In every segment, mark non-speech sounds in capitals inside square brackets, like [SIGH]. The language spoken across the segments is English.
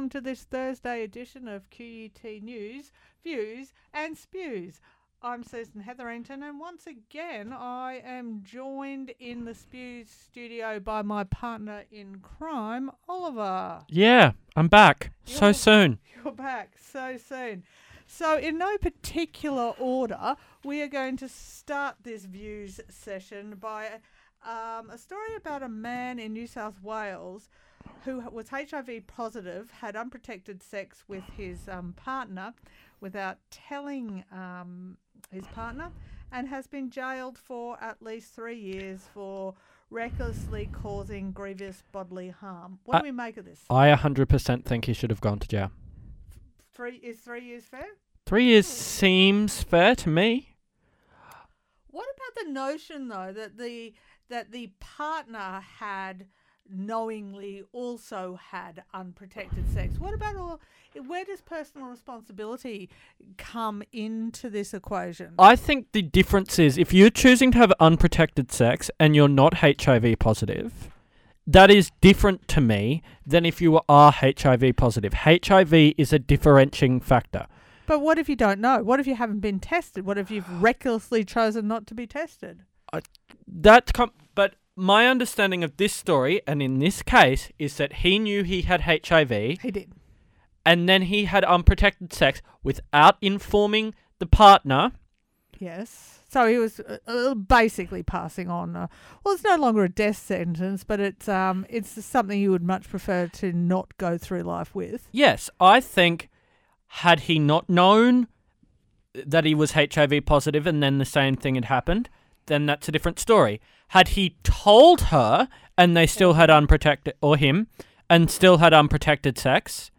welcome to this Thursday edition of QUT News, Views and Spews. I'm Susan Hetherington, and once again, I am joined in the Spews studio by my partner in crime, Oliver. Yeah, I'm back so You're- soon. [LAUGHS] You're back so soon. So, in no particular order, we are going to start this views session by um, a story about a man in New South Wales who was HIV positive, had unprotected sex with his um, partner without telling um, his partner, and has been jailed for at least three years for recklessly causing grievous bodily harm. What do Uh, we make of this? I 100% think he should have gone to jail. Three is three years fair? Three years seems fair to me. What about the notion though that the that the partner had knowingly also had unprotected sex? What about all where does personal responsibility come into this equation? I think the difference is if you're choosing to have unprotected sex and you're not HIV positive, that is different to me than if you are HIV positive. HIV is a differentiating factor. But what if you don't know? What if you haven't been tested? What if you've [SIGHS] recklessly chosen not to be tested? That com- but my understanding of this story and in this case is that he knew he had HIV He did. and then he had unprotected sex without informing the partner. Yes. So he was uh, uh, basically passing on. Uh, well, it's no longer a death sentence, but it's um, it's something you would much prefer to not go through life with. Yes, I think had he not known that he was HIV positive and then the same thing had happened, then that's a different story. Had he told her and they still had unprotected or him and still had unprotected sex,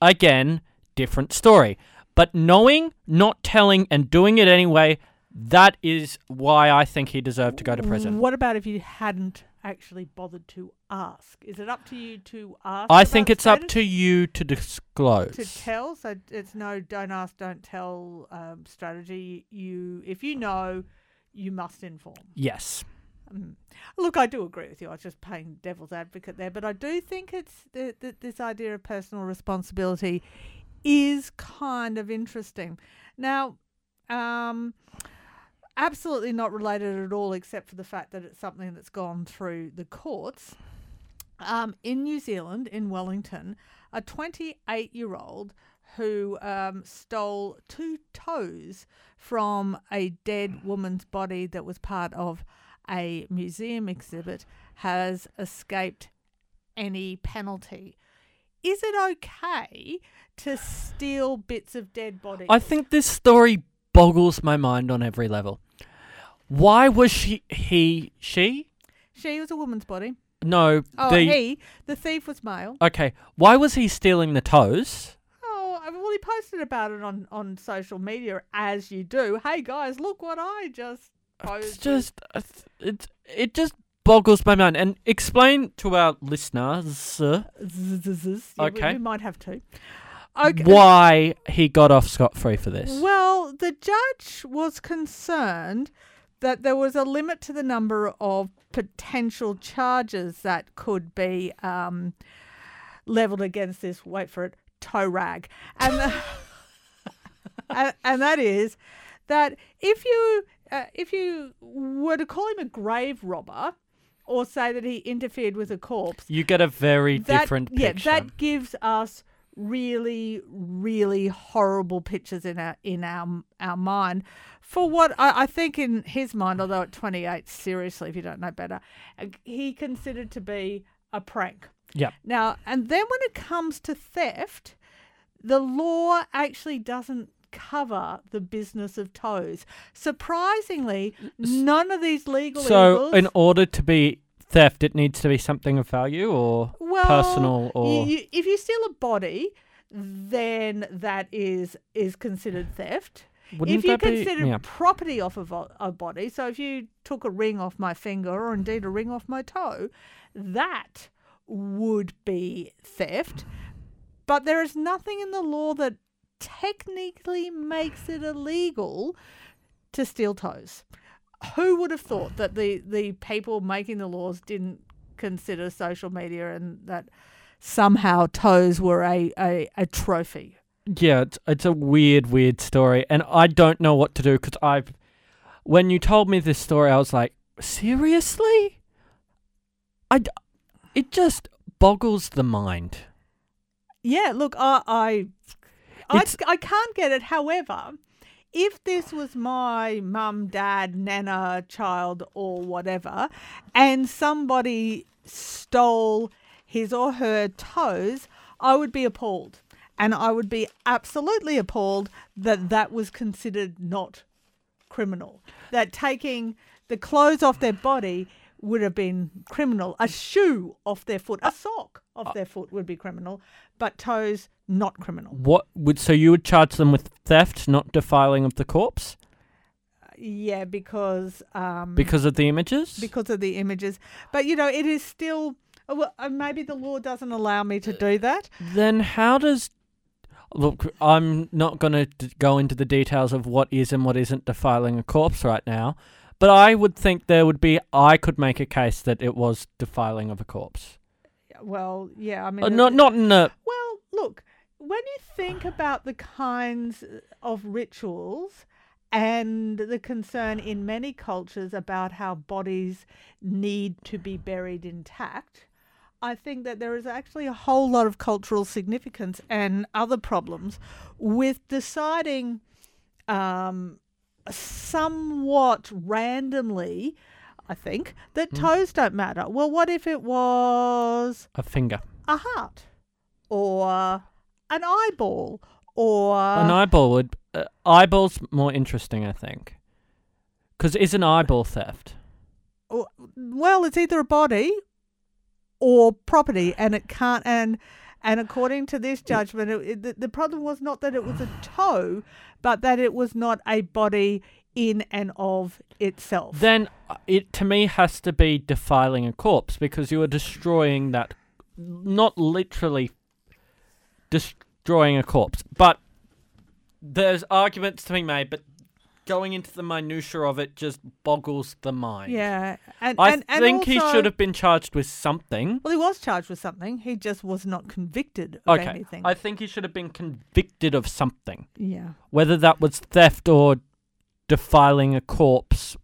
again, different story. But knowing, not telling and doing it anyway, that is why I think he deserved to go to prison. What about if you hadn't actually bothered to ask? Is it up to you to ask? I think it's up to you to disclose. to tell. So it's no don't ask, don't tell um, strategy. You if you know, you must inform. yes. Mm. Look, I do agree with you. I was just playing devil's advocate there, but I do think it's th- th- this idea of personal responsibility is kind of interesting. Now, um, absolutely not related at all, except for the fact that it's something that's gone through the courts. Um, in New Zealand, in Wellington, a 28 year old who um, stole two toes from a dead woman's body that was part of a museum exhibit has escaped any penalty. Is it okay to steal bits of dead bodies? I think this story boggles my mind on every level. Why was she, he, she? she was a woman's body. No, Oh, the. he, the thief was male. Okay, why was he stealing the toes? Oh, I mean, well, he posted about it on, on social media as you do. Hey guys, look what I just posted. It's just, uh, it, it just boggles my mind. And explain to our listeners uh, Okay. we, might have to. Okay. why he got off scot free for this. Well, the judge was concerned that there was a limit to the number of potential charges that could be um, leveled against this. Wait for it, toe rag, and the, [LAUGHS] and, and that is that if you uh, if you were to call him a grave robber. Or say that he interfered with a corpse. You get a very that, different yeah, picture. that gives us really, really horrible pictures in our in our our mind. For what I, I think in his mind, although at 28, seriously, if you don't know better, uh, he considered to be a prank. Yep. Now, and then when it comes to theft, the law actually doesn't cover the business of toes. Surprisingly, none of these legal so, evils, in order to be theft, it needs to be something of value or well, personal or. you, if you steal a body, then that is is considered theft. Wouldn't if you consider yeah. property off of a body, so if you took a ring off my finger or indeed a ring off my toe, that would be theft. But there is nothing in the law that technically makes it illegal to steal toes. Who would have thought that the, the people making the laws didn't consider social media and that somehow toes were a, a, a trophy. Yeah, it's, it's a weird, weird story, and I don't know what to do because I've. When you told me this story, I was like, seriously? I. It just boggles the mind. Yeah, look, I I I, I can't get it. However, if this was my mum, dad, nana, child, or whatever, and somebody stole his or her toes, I would be appalled. And I would be absolutely appalled that that was considered not criminal. That taking the clothes off their body would have been criminal. A shoe off their foot, a sock off uh, their foot would be criminal, but toes not criminal. What would so you would charge them with theft, not defiling of the corpse, Yeah, because um, because of the images? because of the images. But you know, it is still. uh, Well, uh, maybe the law doesn't allow me to do that. then how does look? I'm not going to d- go into the details of what is and what isn't defiling a corpse right now, but I would think there would be. I could make a case that it was defiling of a corpse. Well, yeah, I mean, Uh, not not in a Well, look, when you think about the kinds of rituals and the concern in many cultures about how bodies need to be buried intact, I think that there is actually a whole lot of cultural significance and other problems with deciding um, somewhat randomly. I think that Hmm. toes don't matter. Well, what if it was a finger. a heart or an eyeball or An eyeball would uh, eyeball's more interesting, I think, because is an eyeball theft? well it's either a body or property and it can't and and according to this judgment it, it, the, the problem was not that it was a toe but that it was not a body in and of itself Then uh, it to me has to be defiling a corpse because you are destroying that, not literally destroying a corpse, but there's arguments to be made. But going into the minutia of it just boggles the mind. yeah and I and, and think he should have been charged with something. well he was charged with something he just was not convicted of Okay, anything I think he should have been convicted of something, yeah whether that was theft or defiling a corpse.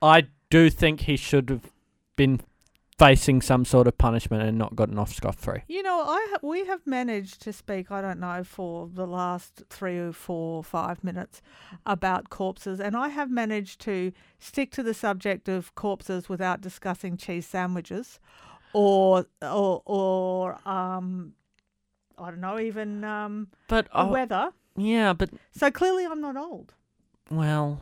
I do think he should have been facing some sort of punishment and not gotten off scot free. You know, I ha- we have managed to speak. I don't know for the last three or four, or five minutes about corpses, and I have managed to stick to the subject of corpses without discussing cheese sandwiches, or or or um, I don't know, even um, But the oh, weather. yeah, but So clearly, I'm not old. Well,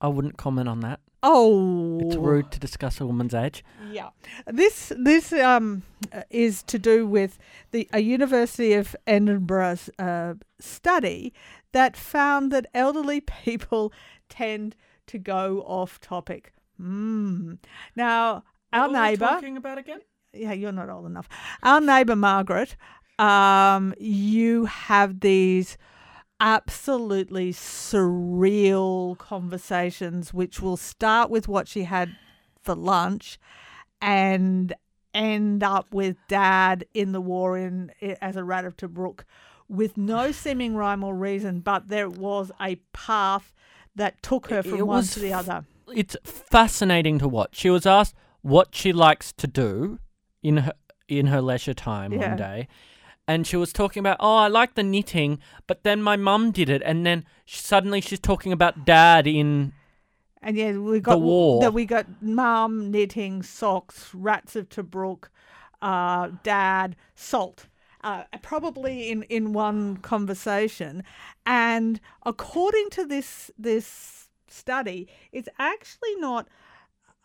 I wouldn't comment on that. Oh, It's rude to discuss a woman's age. Yeah, this this um is to do with the a University of Edinburgh's uh, study that found that elderly [LAUGHS] people tend to go off topic. Mm. Now our neighbour, talking about again? yeah, you're not old enough. Our neighbour Margaret, um, you have these absolutely surreal conversations which will start with what she had for lunch and end up with dad in the war in as a rat of Tobruk with no [SIGHS] seeming rhyme or reason but there was a path that took her from one to the f- other It's fascinating to watch. She was asked what she likes to do in her in her leisure time Yeah. one day. And she was talking about, oh, I like the knitting, but then my mum did it, and then sh- suddenly she's talking about dad in And yeah, we got the war. that we got mum knitting socks, rats of Tobruk, uh, dad salt. Uh, probably in, in one conversation, and according to this this study, it's actually not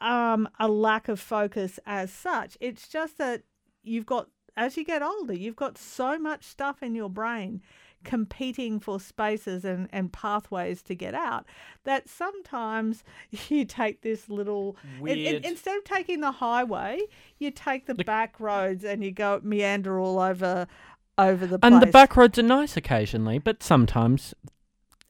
um, a lack of focus as such. It's just that you've got as you get older, you've got so much stuff in your brain competing for spaces and, and pathways to get out that sometimes [LAUGHS] you take this little weird. instead of taking the highway you take the The- back roads and you go meander all over over the place and the back roads are nice occasionally, but sometimes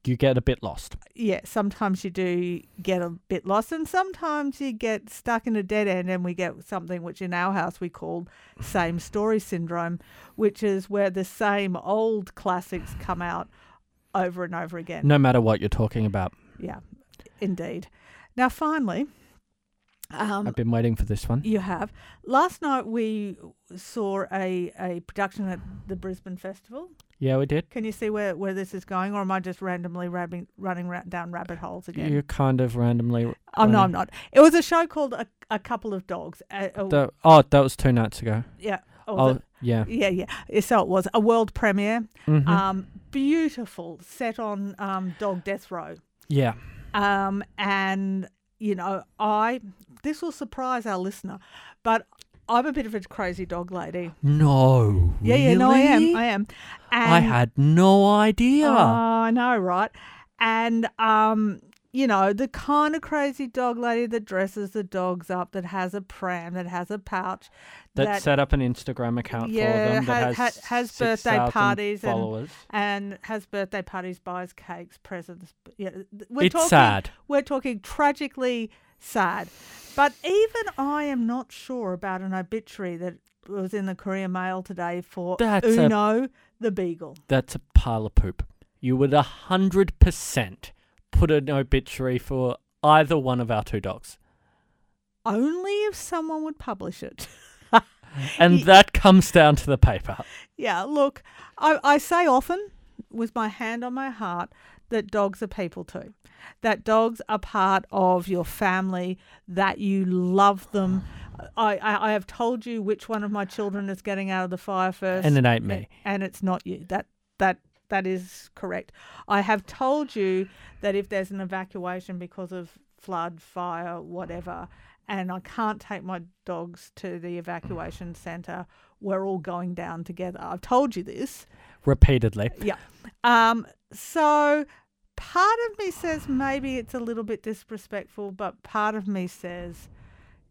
you get a bit lost. yeah, sometimes you do get a bit lost, and sometimes you get stuck in a dead end, and we get something which in our house we call same story syndrome, which is where the same old classics come out over and over again. No matter what you're talking about. Yeah, indeed. Now, finally, um, I've been waiting for this one. you have. Last night we saw a, a production at the Brisbane Festival. Yeah, we did. Can you see where, where this is going, or am I just randomly rabbing, running ra- down rabbit holes again? You're kind of randomly. Oh no, I'm not. It was a show called A, a Couple of Dogs. Uh, uh, The, oh, that was two nights ago. yeah. Oh, Oh, the- yeah. yeah, yeah. So it was a world premiere. Mhm. Um, beautiful, set on um, Dog Death Row. yeah. Um, and you know, I this will surprise our listener, but I'm a bit of a crazy dog lady. No. Yeah, yeah, no, I am, really? I am. And I had no idea. Oh, I know, right? And um, you know, the kind of crazy dog lady that dresses the dogs up, that has a pram, that has a pouch, that, set up an Instagram account Yeah, for them that ha- has, ha- has birthday 6,000 parties and- followers. and has birthday parties, buys cakes, presents. Yeah, th- we're It's talking, sad. We're talking tragically sad. But even I am not sure about an obituary that was in the Courier Mail today for That's a- Uno the Beagle. That's a pile of poop. You would a hundred percent put an obituary for either one of our two dogs, Only if someone would publish it. [LAUGHS] and Ye- that comes down to the paper. Yeah, look, I, I say often, with my hand on my heart, that dogs are people too. That dogs are part of your family, that you love them. I, I, I have told you which one of my children is getting out of the fire first. And it ain't me. And it's not you. That that that is correct. I have told you that if there's an evacuation because of flood, fire, whatever, and I can't take my dogs to the evacuation centre, we're all going down together. I've told you this. Repeatedly. Yeah. Um. So part of me says maybe it's a little bit disrespectful, but part of me says,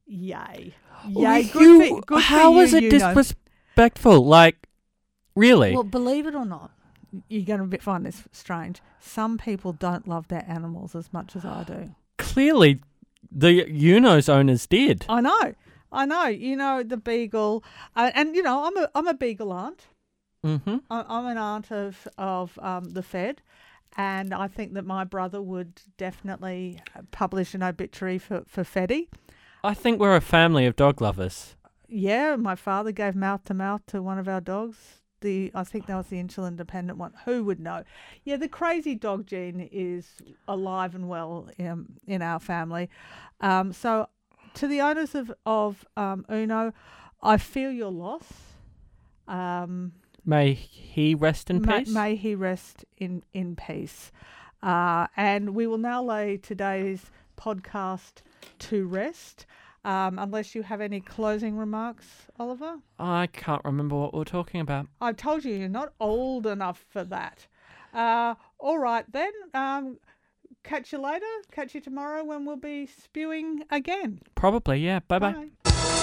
yay, yay. You- Good for, good how you, it you know. disrespectful? Like, really? Well, believe it or not, you're going to find this strange. Some people don't love their animals as much as I do. [GASPS] Clearly, the Uno's owners did. I know, I know. You know the beagle, uh, and you know I'm a I'm a beagle aunt. Mm-hmm. I- I'm an aunt of of um, the Fed, and I think that my brother would definitely uh, publish an obituary for for Feddy. I think we're a family of dog lovers. Yeah, my father gave mouth to mouth to one of our dogs. The I think that was the insulin dependent one. Who would know? Yeah, the crazy dog gene is alive and well in, in our family. Um, so, to the owners of of um, Uno, I feel your loss. Um, May he rest in may, peace. may he rest in in peace. Uh, and we will now lay today's podcast to rest. Um, unless you have any closing remarks, Oliver. I can't remember what we're talking about. I told you you're not old enough for that. Uh, all right then. Um, catch you later. Catch you tomorrow when we'll be spewing again. Probably, yeah. Bye bye. Bye.